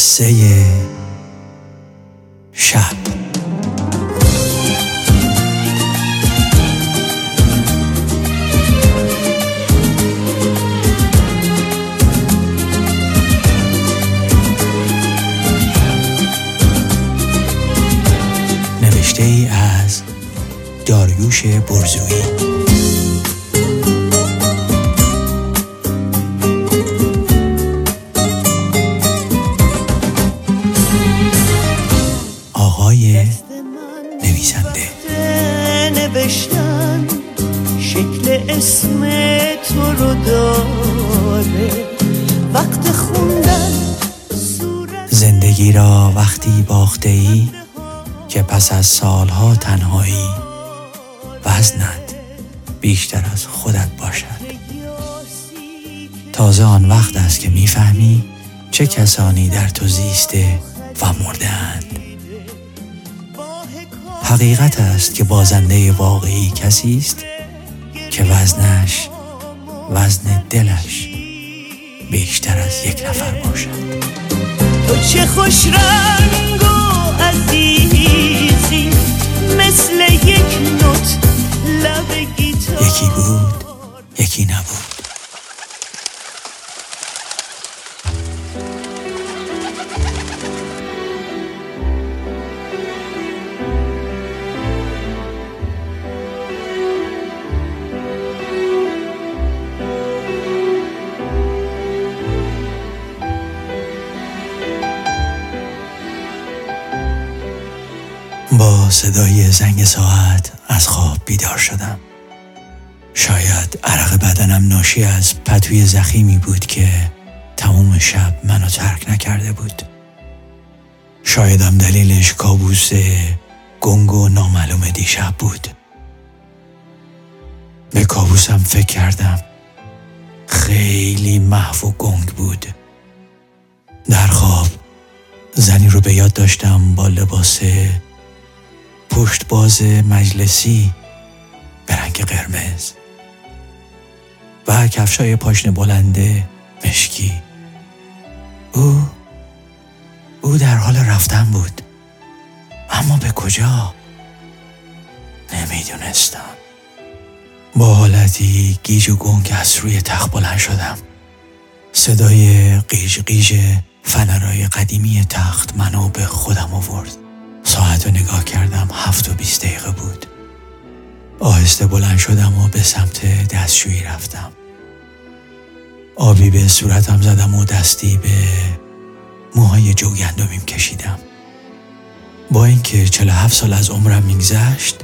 قصه شب نوشته ای از داریوش برزویی نوشتن شکل اسم تو رو داره. وقت خوندن زندگی را وقتی باخته ای که پس از سالها تنهایی وزنت بیشتر از خودت باشد. تازه آن وقت است که می‌فهمی چه کسانی در تو زیسته و مردهاند. حقیقت است که بازنده واقعی کسی است که وزنش وزن دلش بیشتر از یک نفر باشد. تو چه خوش رنگ و عزیزی مثل یک نوت لب گیتار. یکی بود یکی نبود. صدای زنگ ساعت از خواب بیدار شدم. شاید عرق بدنم ناشی از پتوی زخیمی بود که تمام شب منو ترک نکرده بود. شایدم دلیلش کابوس گنگ و نامعلوم دیشب بود. به کابوسم فکر کردم. خیلی محو و گنگ بود. در خواب زنی رو به یاد داشتم با لباس پشت باز مجلسی به رنگ قرمز و کفشای پاشن بلنده مشکی. او او در حال رفتن بود. اما به کجا؟ نمی‌دونستم. با حالتی گیج و گنگ از روی تخت بلند شدم. صدای قیج قیج فنرای قدیمی تخت منو به خودم آورد. ساعت رو نگاه کردم هفت و بیست دقیقه بود. آهسته بلند شدم و به سمت دستشویی رفتم. آبی به صورتم زدم و دستی به موهای جوگندمیم کشیدم. با اینکه 47 سال از عمرم میگذشت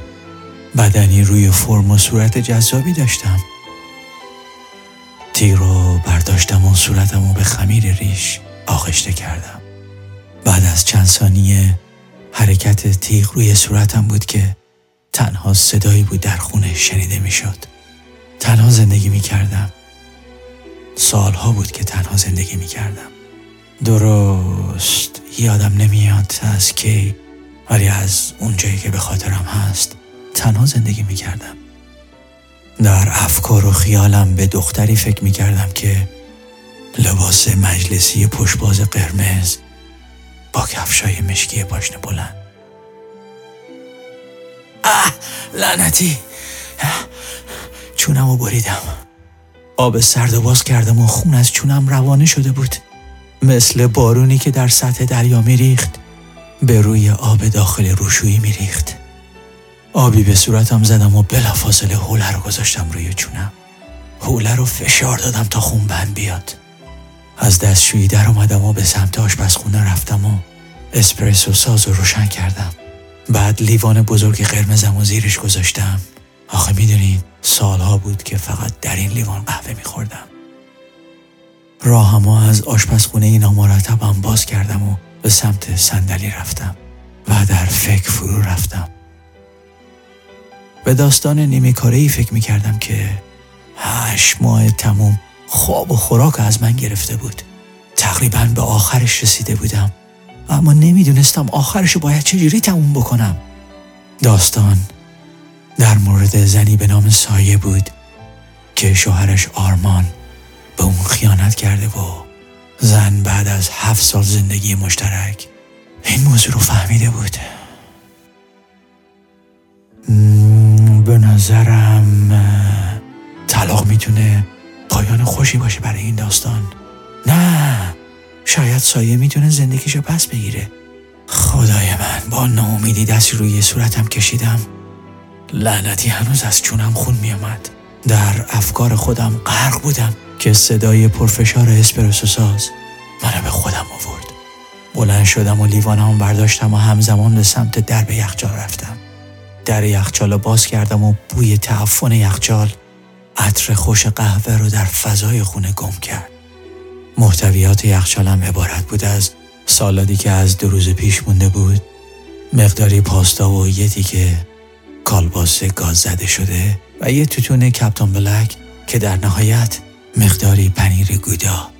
بدنی روی فرم و صورت جذابی داشتم. تیغ رو برداشتم و صورتم رو به خمیر ریش آغشته کردم. بعد از چند ثانیه حرکت تیغ روی صورتم بود که تنها صدایی بود در خونه شنیده می‌شد. تنها زندگی می کردم. سالها بود که تنها زندگی می کردم. درست یادم نمیاد از کی ولی از اونجایی که به خاطرم هست تنها زندگی می کردم. در افکار و خیالم به دختری فکر می کردم که لباس مجلسی پشباز قرمز کفشای مشکی پاشنه بلند. اه لعنتی. چونم رو بریدم. آب سرد و باز کردم و خون از چونم روانه شده بود. مثل بارونی که در سطح دریا میریخت به روی آب داخل روشویی میریخت. آبی به صورتم زدم و بلافاصله حوله رو گذاشتم روی چونم. حوله رو فشار دادم تا خون بند بیاد. از دستشویی در اومدم و به سمت آشپزخونه رفتم و اسپرسو ساز رو روشن کردم. بعد لیوان بزرگ قرمزم و زیرش گذاشتم. آخه می‌دونین سالها بود که فقط در این لیوان قهوه میخوردم. راهما از آشپزخونه نامرتبم باز کردم و به سمت صندلی رفتم و در فکر فرو رفتم. به داستان نیمه ای فکر می‌کردم که هشت ماه تموم خواب و خوراک از من گرفته بود. تقریبا به آخرش رسیده بودم. اما نمی‌دونستم آخرش باید چجوری تموم بکنم. داستان در مورد زنی به نام سایه بود که شوهرش آرمان به اون خیانت کرده و زن بعد از هفت سال زندگی مشترک این موضوع رو فهمیده بود. به نظرم طلاق می‌تونه پایان خوشی باشه برای این داستان. نه شاید سایه می‌تونه زندگیشو پس بگیره. خدای من با ناامیدی دستی روی صورتم کشیدم. لعنتی هنوز از چونم خون میامد در افکار خودم غرق بودم که صدای پرفشار اسپرسو ساز منو به خودم آورد. بلند شدم و لیوانم برداشتم و همزمان به سمت درب یخچال رفتم. در یخچال باز کردم و بوی تعفن یخچال عطر خوش قهوه رو در فضای خونه گم کرد. محتویات یخچالم عبارت بود از سالادی که از دو روز پیش مونده بود مقداری پاستا و یه که کالباس گاز زده شده و یه توتون کپتان بلک که در نهایت مقداری پنیر گودا.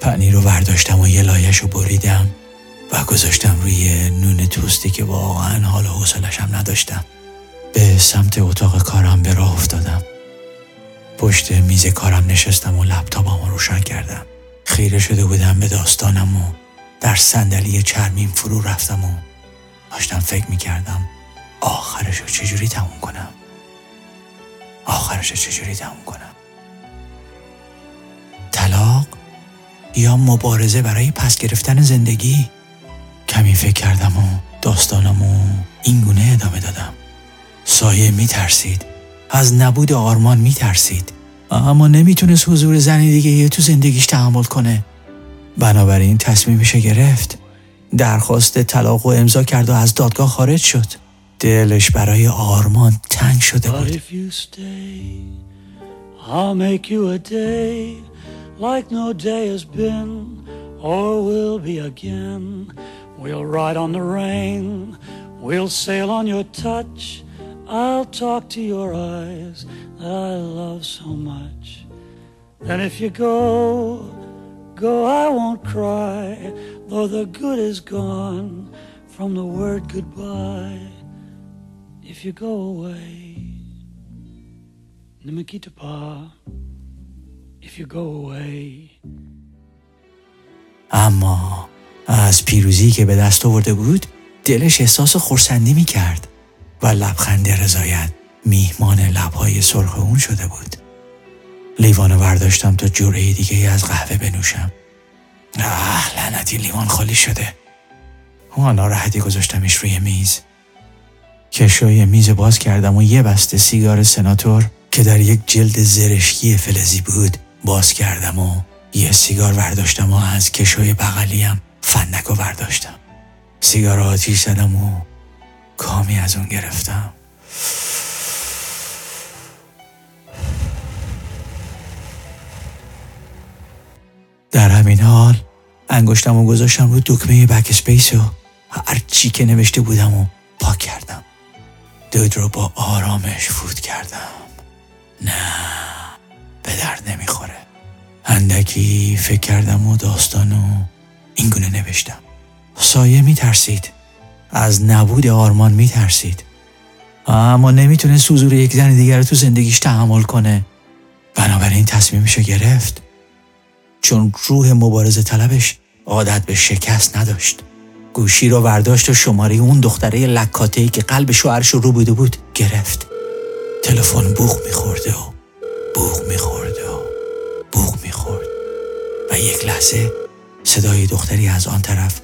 پنیر رو برداشتم و یه لایش رو بریدم و گذاشتم روی نون توستی که واقعا حال و حوصلشم نداشتم. به سمت اتاق کارم به راه افتادم. پشت میز کارم نشستم و لپتاپم رو روشن کردم. خیره شده بودم به داستانم و در صندلی چرمیم فرو رفتم و داشتم فکر می‌کردم آخرش رو چجوری تموم کنم. آخرش رو چجوری تموم کنم. طلاق یا مبارزه برای پس گرفتن زندگی؟ کمی فکر کردم و داستانم و این گونه ادامه دادم. سایه میترسید. از نبود آرمان میترسید. اما نمی‌تونست حضور زن دیگه یه تو زندگیش تحمل کنه. بنابراین تصمیمش گرفت. درخواست طلاق و امضا کرد و از دادگاه خارج شد. دلش برای آرمان تنگ شده بود. Like no day has been or will be again. We'll ride on the rain, we'll sail on your touch. I'll talk to your eyes that I love so much. And if you go, go, I won't cry, though the good is gone from the word goodbye. if you go away. pa if you go away. اما از پیروزی که به دست آورده بود دلش احساس خورسندی می کرد و لبخند رضایت میهمان لبهای سرخ اون شده بود. لیوانو برداشتم تا جوره دیگه از قهوه بنوشم. آه لعنتی لیوان خالی شده. اون ناراحتی گذاشتمش روی میز. کشوی میز باز کردم و یه بسته سیگار سناتور که در یک جلد زرشکی فلزی بود باز کردم و یه سیگار برداشتم و از کشوی بغلیم فندک و برداشتم. سیگار آتیش زدم و کامی از اون گرفتم. در همین حال انگشتم و گذاشتم رو دکمه بک اسپیس و هر چی که نوشته بودم و پاک کردم. دود رو با آرامش فوت کردم. نه به درد نمی‌خوره. اندکی فکر کردم و داستانو اینگونه نوشتم. سایه میترسید. از نبود آرمان میترسید. اما نمی‌تونه سوزور یک زن دیگر تو زندگیش تحمل کنه. بنابراین تصمیمشو گرفت. چون روح مبارزه طلبش عادت به شکست نداشت. گوشی رو برداشت و شماره اون دختره لکاته که قلب شوهرش رو بوده بود گرفت. تلفن بوغ میخورده و بوغ میخورده و بوغ می‌خورد. و یک لحظه صدای دختری از آن طرف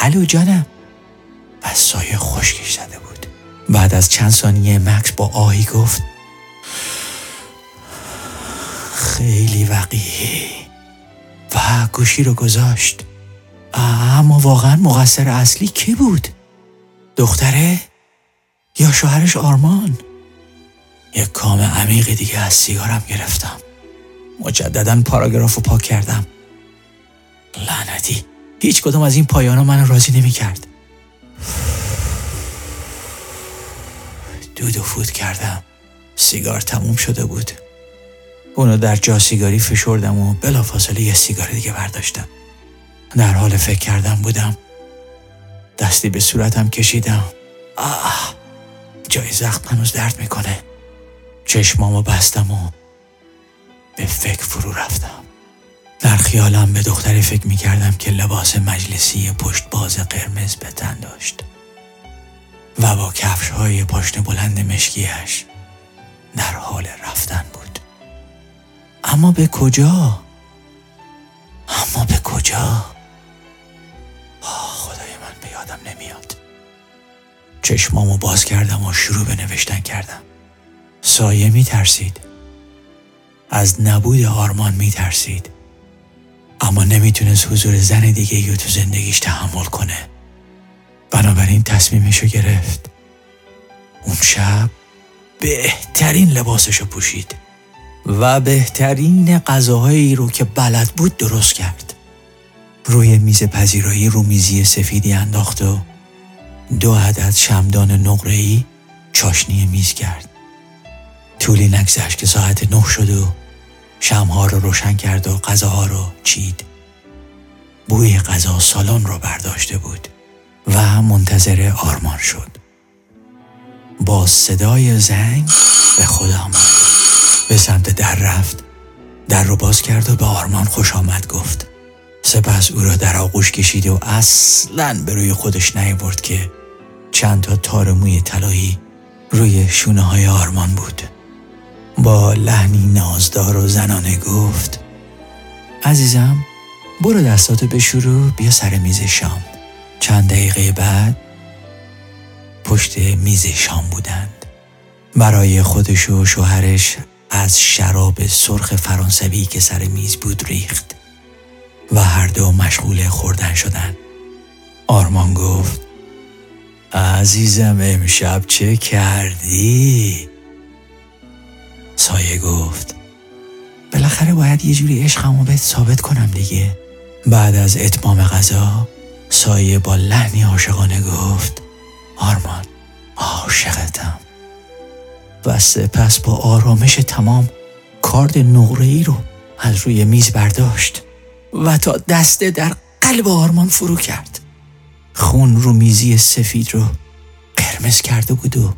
الو جانم؟ و سایه خشکش زده بود بعد از چند ثانیه مکس با آهی گفت خیلی وقیه و گوشی رو گذاشت اما واقعا مقصر اصلی کی بود؟ دختره؟ یا شوهرش آرمان؟ یک کام عمیق دیگه از سیگارم گرفتم مجددا پاراگراف رو پاک کردم لعنتی هیچ کدوم از این پایانا من راضی نمی کرد دود و فوت کردم. سیگار تموم شده بود. اونو در جا سیگاری فشردم و بلافاصله یه سیگار دیگه برداشتم. در حال فکر کردم بودم. دستی به صورتم کشیدم. آه جای زخم هنوز درد می‌کنه. چشمامو بستم و به فکر فرو رفتم. در خیالم به دختری فکر می کردم که لباس مجلسی پشت باز قرمز به تن داشت و با کفش های پاشنه بلند مشکیش در حال رفتن بود. اما به کجا؟ اما به کجا؟ آه خدای من به یادم نمیاد. چشمامو باز کردم و شروع به نوشتن کردم. سایه می ترسید از نبود آرمان می ترسید اما نمی‌تونست حضور زن دیگه یا تو زندگیش تحمل کنه. بنابراین تصمیمشو گرفت. اون شب بهترین لباسشو پوشید و بهترین غذاهایی رو که بلد بود درست کرد. روی میز پذیرایی رو میزی سفیدی انداخت و دو عدد شمدان نقره‌ای چاشنی میز کرد. طولی نگذشت که ساعت نه شد و شمها رو روشن کرد و غذاها رو چید. بوی غذا سالن رو برداشته بود و منتظر آرمان شد. با صدای زنگ به خود آمد. به سمت در رفت. در رو باز کرد و به آرمان خوش آمد گفت. سپس او را در آغوش کشید و اصلا به روی خودش نیورد که چند تا تار موی طلایی روی شونه های آرمان بود. با لحنی نازدار و زنانه گفت عزیزم برو دستاتو بشورو بیا سر میز شام. چند دقیقه بعد پشت میز شام بودند. برای خودش و شوهرش از شراب سرخ فرانسوی که سر میز بود ریخت و هر دو مشغول خوردن شدند. آرمان گفت عزیزم امشب چه کردی؟ سایه گفت بالاخره باید یه جوری عشقمو بهت ثابت کنم دیگه. بعد از اتمام غذا سایه با لحنی عاشقانه گفت آرمان عاشقتم. و سپس با آرامش تمام کارد نقره ای رو از روی میز برداشت و تا دسته در قلب آرمان فرو کرد. خون رو میزی سفید رو قرمز کرده بود و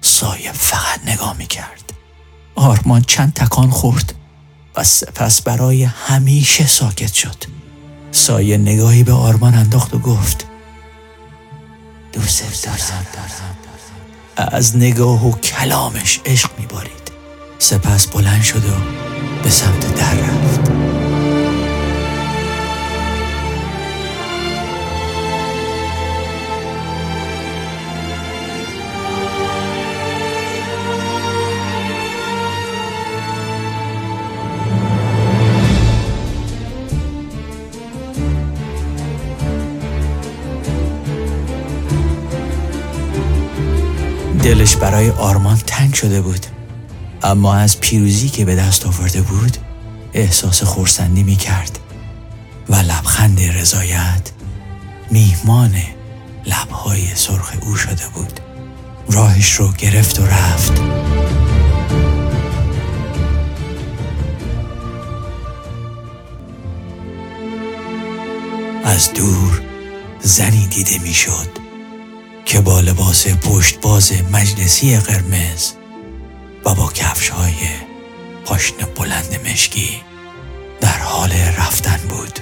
سایه فقط نگاه می کرد آرمان چند تکان خورد و سپس برای همیشه ساکت شد. سایه نگاهی به آرمان انداخت و گفت دوست دارم. از نگاه و کلامش عشق میبارید. سپس بلند شد و به سمت در رفت. دلش برای آرمان تنگ شده بود. اما از پیروزی که به دست آورده بود احساس خورسندی می کرد و لبخند رضایت میهمان لبهای سرخ او شده بود. راهش رو گرفت و رفت. از دور زنی دیده می‌شد. که با لباس پشت باز مجلسی قرمز و با کفش های پاشن بلند مشکی در حال رفتن بود.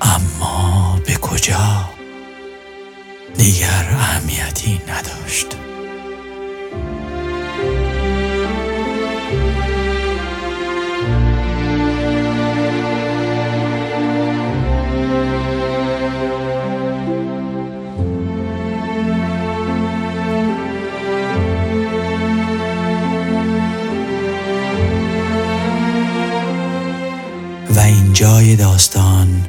اما به کجا؟ دیگر اهمیتی نداشت. جای داستان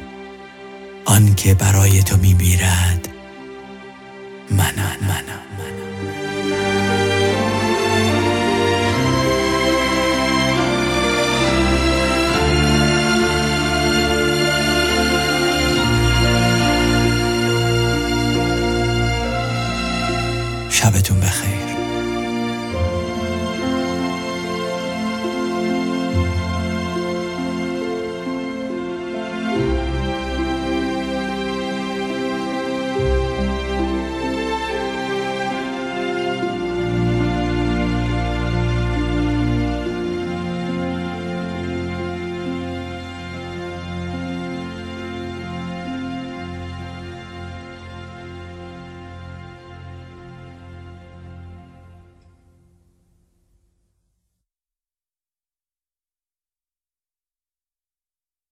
آن که برای تو میمیرد. منم منم. شبتون بخیر.